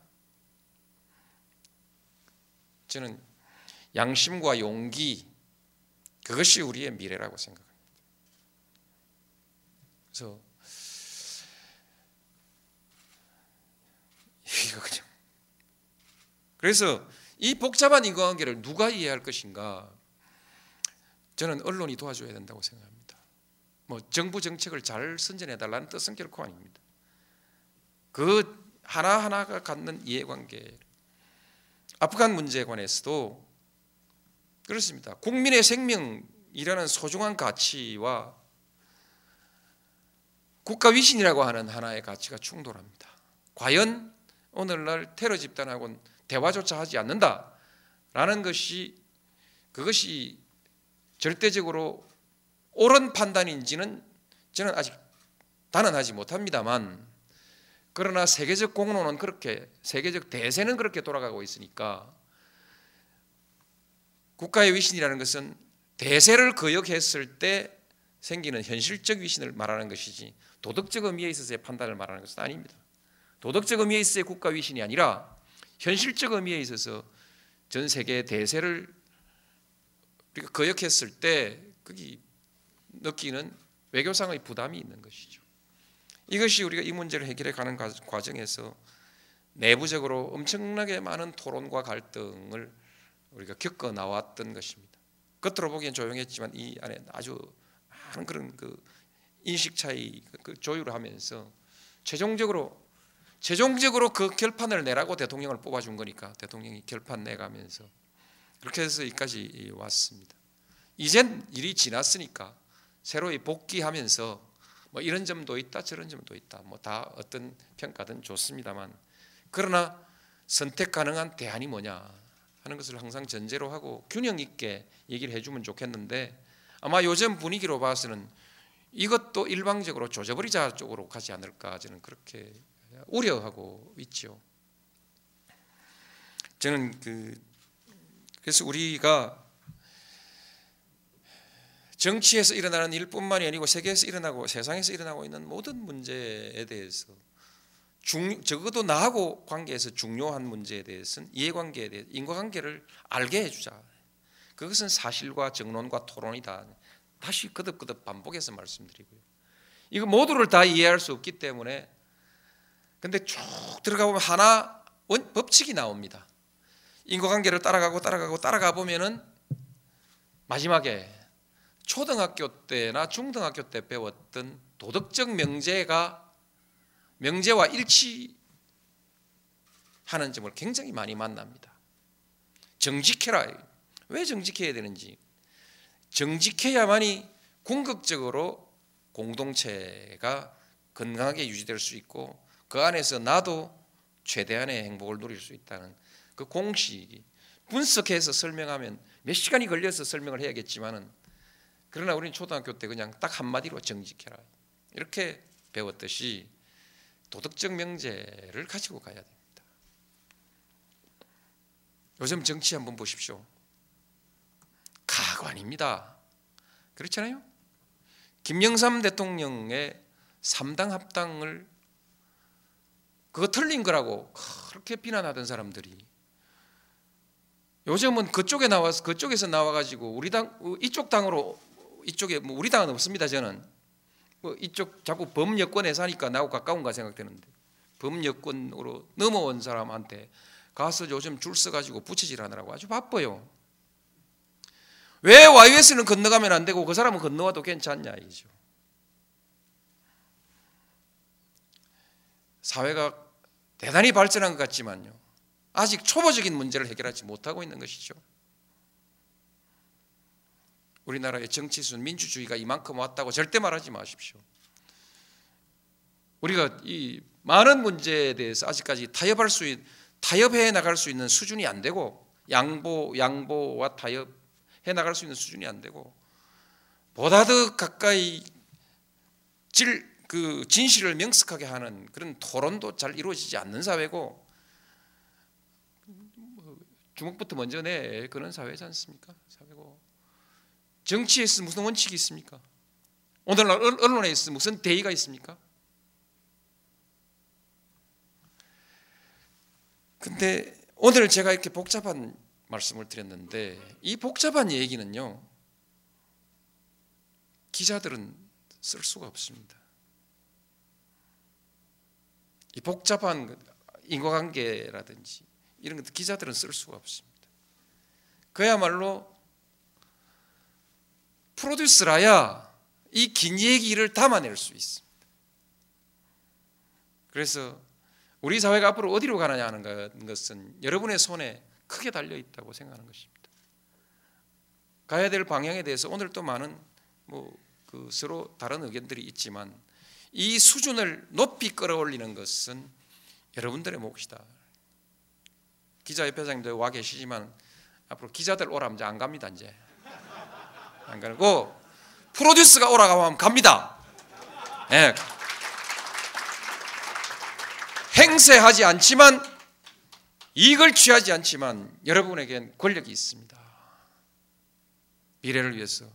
저는 양심과 용기 그것이 우리의 미래라고 생각합니다. 그래서 이거 그냥 그래서 이 복잡한 인과관계를 누가 이해할 것인가? 저는 언론이 도와줘야 된다고 생각합니다. 뭐 정부 정책을 잘 선전해 달라는 뜻은 결코 아닙니다. 그 하나 하나가 갖는 이해관계. 아프간 문제에 관해서도 그렇습니다. 국민의 생명이라는 소중한 가치와 국가 위신이라고 하는 하나의 가치가 충돌합니다. 과연 오늘날 테러 집단하고는 대화조차 하지 않는다라는 것이 그것이 절대적으로 옳은 판단인지는 저는 아직 단언하지 못합니다만 그러나 세계적 공론은 그렇게 세계적 대세는 그렇게 돌아가고 있으니까 국가의 위신이라는 것은 대세를 거역했을 때 생기는 현실적 위신을 말하는 것이지 도덕적 의미에 있어서의 판단을 말하는 것은 아닙니다. 도덕적 의미에 있어서의 국가 위신이 아니라 현실적 의미에 있어서 전 세계의 대세를 우리가 거역했을 때 거기 느끼는 외교상의 부담이 있는 것이죠. 이것이 우리가 이 문제를 해결해 가는 과정에서 내부적으로 엄청나게 많은 토론과 갈등을 우리가 겪어 나왔던 것입니다. 겉으로 보기엔 조용했지만 이 안에 아주 많은 그런 그 인식 차이 그 조율을 하면서 최종적으로 최종적으로 그 결판을 내라고 대통령을 뽑아준 거니까 대통령이 결판 내가면서 그렇게 해서 여기까지 왔습니다. 이젠 일이 지났으니까 새로이 복귀하면서 뭐 이런 점도 있다 저런 점도 있다 뭐 다 어떤 평가든 좋습니다만 그러나 선택 가능한 대안이 뭐냐 하는 것을 항상 전제로 하고 균형 있게 얘기를 해주면 좋겠는데 아마 요즘 분위기로 봐서는 이것도 일방적으로 조져버리자 쪽으로 가지 않을까 저는 그렇게 우려하고 있죠. 저는 그 그래서 우리가 정치에서 일어나는 일뿐만이 아니고 세계에서 일어나고 세상에서 일어나고 있는 모든 문제에 대해서 중, 적어도 나하고 관계에서 중요한 문제에 대해서는 이해관계에 대해 인과관계를 알게 해주자. 그것은 사실과 정론과 토론이다. 다시 거듭거듭 반복해서 말씀드리고요. 이거 모두를 다 이해할 수 없기 때문에 근데 쭉 들어가 보면 하나 원, 법칙이 나옵니다. 인과관계를 따라가고 따라가고 따라가 보면은 마지막에 초등학교 때나 중등학교 때 배웠던 도덕적 명제가 명제와 일치하는 점을 굉장히 많이 만납니다. 정직해라. 왜 정직해야 되는지. 정직해야만이 궁극적으로 공동체가 건강하게 유지될 수 있고 그 안에서 나도 최대한의 행복을 누릴 수 있다는 그 공식이 분석해서 설명하면 몇 시간이 걸려서 설명을 해야겠지만은 그러나 우리는 초등학교 때 그냥 딱 한마디로 정직해라 이렇게 배웠듯이 도덕적 명제를 가지고 가야 됩니다. 요즘 정치 한번 보십시오. 가관입니다. 그렇잖아요. 김영삼 대통령의 3당 합당을 그거 틀린 거라고 그렇게 비난하던 사람들이 요즘은 그쪽에 나와서 그쪽에서 나와가지고 우리 당 이쪽 당으로 이쪽에 뭐 우리 당은 없습니다 저는 뭐 이쪽 자꾸 범여권에 사니까 나하고 가까운가 생각되는데 범여권으로 넘어온 사람한테 가서 요즘 줄 서가지고 부채질 하느라고 아주 바빠요. 왜 YS는 건너가면 안 되고 그 사람은 건너와도 괜찮냐 이죠. 사회가 대단히 발전한 것 같지만요. 아직 초보적인 문제를 해결하지 못하고 있는 것이죠. 우리나라의 정치순 민주주의가 이만큼 왔다고 절대 말하지 마십시오. 우리가 이 많은 문제에 대해서 아직까지 타협할 수 있, 타협해 나갈 수 있는 수준이 안 되고 양보 양보와 타협 해 나갈 수 있는 수준이 안 되고 보다 더 가까이 질 그 진실을 명석하게 하는 그런 토론도 잘 이루어지지 않는 사회고 주먹부터 먼저 내 그런 사회지 않습니까? 사회고 정치에서 무슨 원칙이 있습니까? 오늘날 언론에 서 무슨 대의가 있습니까? 근데 오늘 제가 이렇게 복잡한 말씀을 드렸는데 이 복잡한 얘기는요. 기자들은 쓸 수가 없습니다. 이 복잡한 인과관계라든지 이런 것들 기자들은 쓸 수가 없습니다. 그야말로 프로듀스라야 이 긴 얘기를 담아낼 수 있습니다. 그래서 우리 사회가 앞으로 어디로 가느냐 하는 것은 여러분의 손에 크게 달려 있다고 생각하는 것입니다. 가야 될 방향에 대해서 오늘 또 많은 뭐 그 서로 다른 의견들이 있지만 이 수준을 높이 끌어올리는 것은 여러분들의 몫이다. 기자협회장님도 와 계시지만 앞으로 기자들 오라면 이제 안 갑니다 이제 안 가고 프로듀스가 오라고 하면 갑니다. 네. 행세하지 않지만 이익을 취하지 않지만 여러분에겐 권력이 있습니다. 미래를 위해서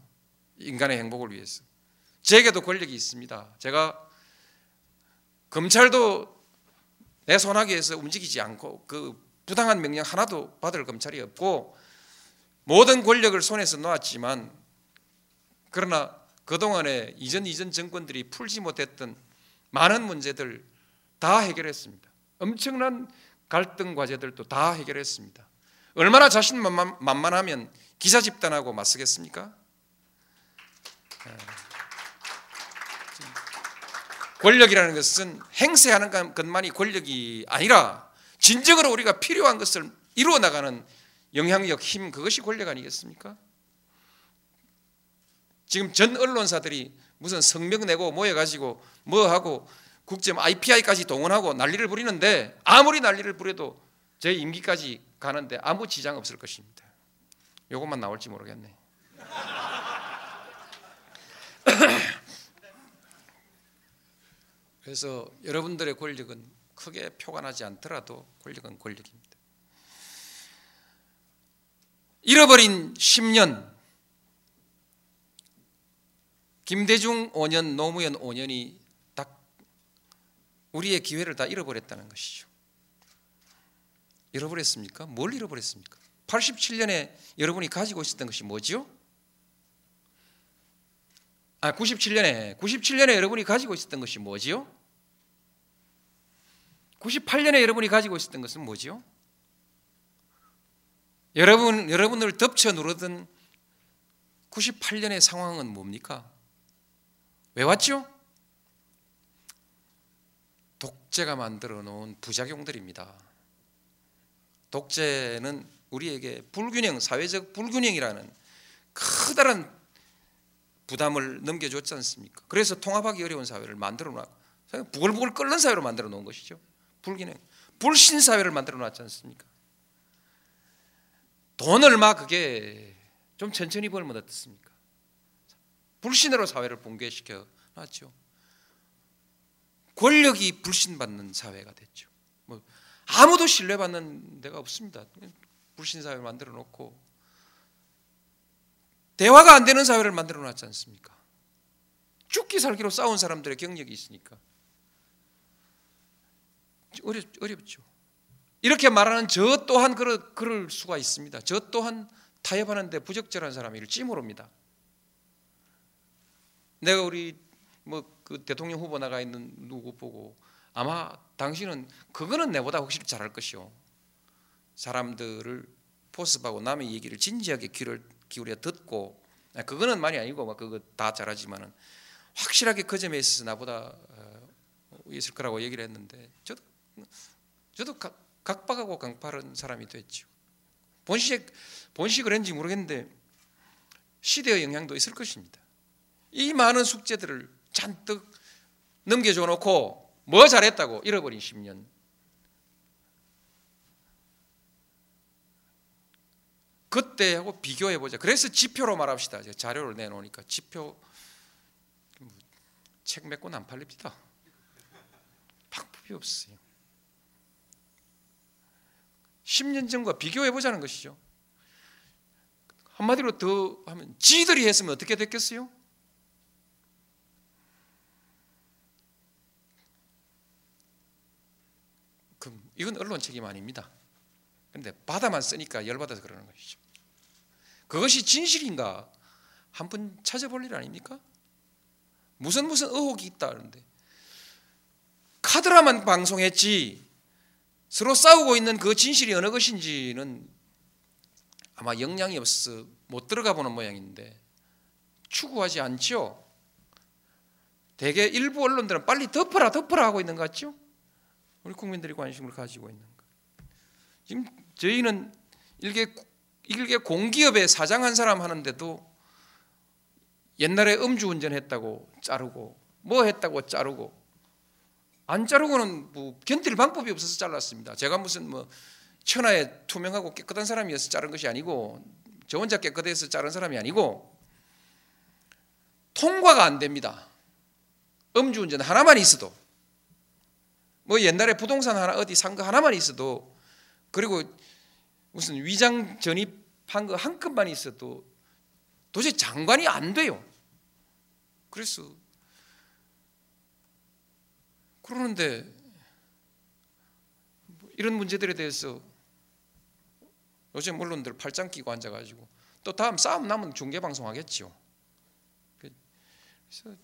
인간의 행복을 위해서 제게도 권력이 있습니다. 제가 검찰도 내 손아귀에서 움직이지 않고 그 부당한 명령 하나도 받을 검찰이 없고 모든 권력을 손에서 놓았지만 그러나 그동안에 이전 이전 정권들이 풀지 못했던 많은 문제들 다 해결했습니다. 엄청난 갈등 과제들도 다 해결했습니다. 얼마나 자신만만하면 기사 집단하고 맞서겠습니까? 예. 권력이라는 것은 행세하는 것만이 권력이 아니라 진정으로 우리가 필요한 것을 이루어 나가는 영향력, 힘 그것이 권력 아니겠습니까? 지금 전 언론사들이 무슨 성명 내고 모여 가지고 뭐 하고 국제 IPI까지 동원하고 난리를 부리는데 아무리 난리를 부려도 제 임기까지 가는데 아무 지장 없을 것입니다. 이것만 나올지 모르겠네. <coughs> 그래서 여러분들의 권력은 크게 표가 나지 않더라도 권력은 권력입니다. 잃어버린 10년, 김대중 5년, 노무현 5년이 딱 우리의 기회를 다 잃어버렸다는 것이죠. 잃어버렸습니까? 뭘 잃어버렸습니까? 87년에 여러분이 가지고 있었던 것이 뭐지요? 아, 97년에 97년에 여러분이 가지고 있었던 것이 뭐지요? 98년에 여러분이 가지고 있었던 것은 뭐지요? 여러분 여러분을 덮쳐 누르던 98년의 상황은 뭡니까? 왜 왔죠? 독재가 만들어 놓은 부작용들입니다. 독재는 우리에게 불균형, 사회적 불균형이라는 커다란 부담을 넘겨줬지 않습니까? 그래서 통합하기 어려운 사회를 만들어 놔. 부글부글 끓는 사회로 만들어 놓은 것이죠. 불균형. 불신 사회를 만들어 놨지 않습니까? 돈 얼마 그게 좀 천천히 벌면 어떻습니까? 불신으로 사회를 붕괴시켜 놨죠. 권력이 불신받는 사회가 됐죠. 뭐 아무도 신뢰받는 데가 없습니다. 불신 사회를 만들어 놓고 대화가 안 되는 사회를 만들어 놨지 않습니까? 죽기 살기로 싸운 사람들의 경력이 있으니까 어렵, 어렵죠. 이렇게 말하는 저 또한 그럴, 그럴 수가 있습니다. 저 또한 타협하는데 부적절한 사람이 찜으로입니다. 내가 우리 뭐 그 대통령 후보 나가 있는 누구 보고 아마 당신은 그거는 내보다 확실히 잘할 것이요. 사람들을 포섭하고 남의 얘기를 진지하게 귀를 기울여 듣고 아, 그거는 말이 아니고 막 그거 다 잘하지만은 확실하게 그 점에 있어서 나보다 어, 있을 거라고 얘기를 했는데 저도 저도 각 박하고 강파른 사람이 됐죠. 본식 본식 그런지 모르겠는데 시대의 영향도 있을 것입니다. 이 많은 숙제들을 잔뜩 넘겨줘 놓고 뭐 잘했다고 잃어버린 10년 그때하고 비교해 보자. 그래서 지표로 말합시다. 자료를 내놓으니까 지표 뭐 책몇 권 안 팔립니다. 방법이 없어요. 10년 전과 비교해 보자는 것이죠. 한마디로 더 하면 지들이 했으면 어떻게 됐겠어요? 그럼 이건 언론 책임 아닙니다. 근데 받아만 쓰니까 열받아서 그러는 것이죠. 그것이 진실인가? 한 번 찾아볼 일 아닙니까? 무슨 무슨 의혹이 있다 그러는데 카드라만 방송했지 서로 싸우고 있는 그 진실이 어느 것인지는 아마 영향이 없어 못 들어가 보는 모양인데 추구하지 않죠. 대개 일부 언론들은 빨리 덮어라 덮어라 하고 있는 것 같죠. 우리 국민들이 관심을 가지고 있는 것. 지금 저희는 일개 일개 공기업의 사장 한 사람 하는데도 옛날에 음주운전 했다고 자르고 뭐 했다고 자르고 안 자르고는 뭐 견딜 방법이 없어서 잘랐습니다. 제가 무슨 뭐 천하에 투명하고 깨끗한 사람이어서 자른 것이 아니고 저 혼자 깨끗해서 자른 사람이 아니고 통과가 안 됩니다. 음주운전 하나만 있어도 뭐 옛날에 부동산 하나 어디 산 거 하나만 있어도 그리고 무슨 위장 전입한 거 한 건만 있어도 도저히 장관이 안 돼요. 그래서 그러는데 이런 문제들에 대해서 요즘 언론들 팔짱 끼고 앉아가지고 또 다음 싸움 나면 중계 방송 하겠죠. 그래서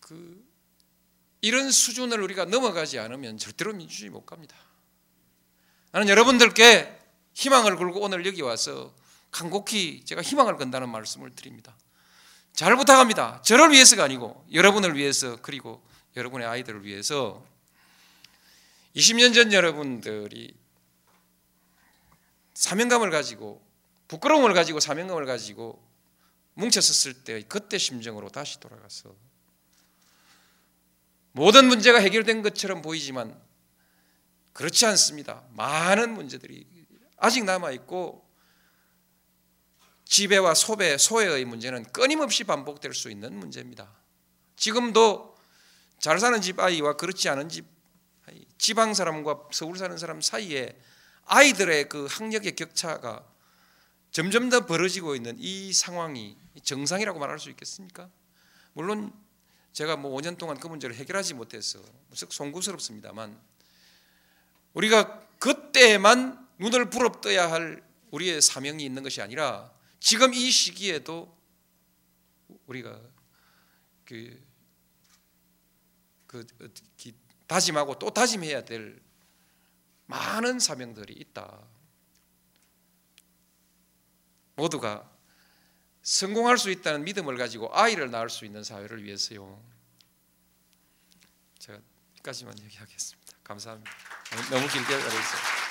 그 이런 수준을 우리가 넘어가지 않으면 절대로 민주주의 못 갑니다. 나는 여러분들께 희망을 걸고 오늘 여기 와서 간곡히 제가 희망을 건다는 말씀을 드립니다. 잘 부탁합니다. 저를 위해서가 아니고 여러분을 위해서 그리고 여러분의 아이들을 위해서 20년 전 여러분들이 사명감을 가지고 부끄러움을 가지고 사명감을 가지고 뭉쳤었을 때의 그때 심정으로 다시 돌아가서 모든 문제가 해결된 것처럼 보이지만 그렇지 않습니다. 많은 문제들이 아직 남아 있고 지배와 소배, 소외의 문제는 끊임없이 반복될 수 있는 문제입니다. 지금도 잘 사는 집 아이와 그렇지 않은 집 지방 사람과 서울 사는 사람 사이에 아이들의 그 학력의 격차가 점점 더 벌어지고 있는 이 상황이 정상이라고 말할 수 있겠습니까? 물론 제가 뭐 5년 동안 그 문제를 해결하지 못해서 무척 송구스럽습니다만 우리가 그때만 눈을 부릅떠야 할 우리의 사명이 있는 것이 아니라 지금 이 시기에도 우리가 그, 그 다짐하고 또 다짐해야 될 많은 사명들이 있다. 모두가 성공할 수 있다는 믿음을 가지고 아이를 낳을 수 있는 사회를 위해서요. 제가 여기까지만 얘기하겠습니다. 감사합니다. 너무 길게 말했어요.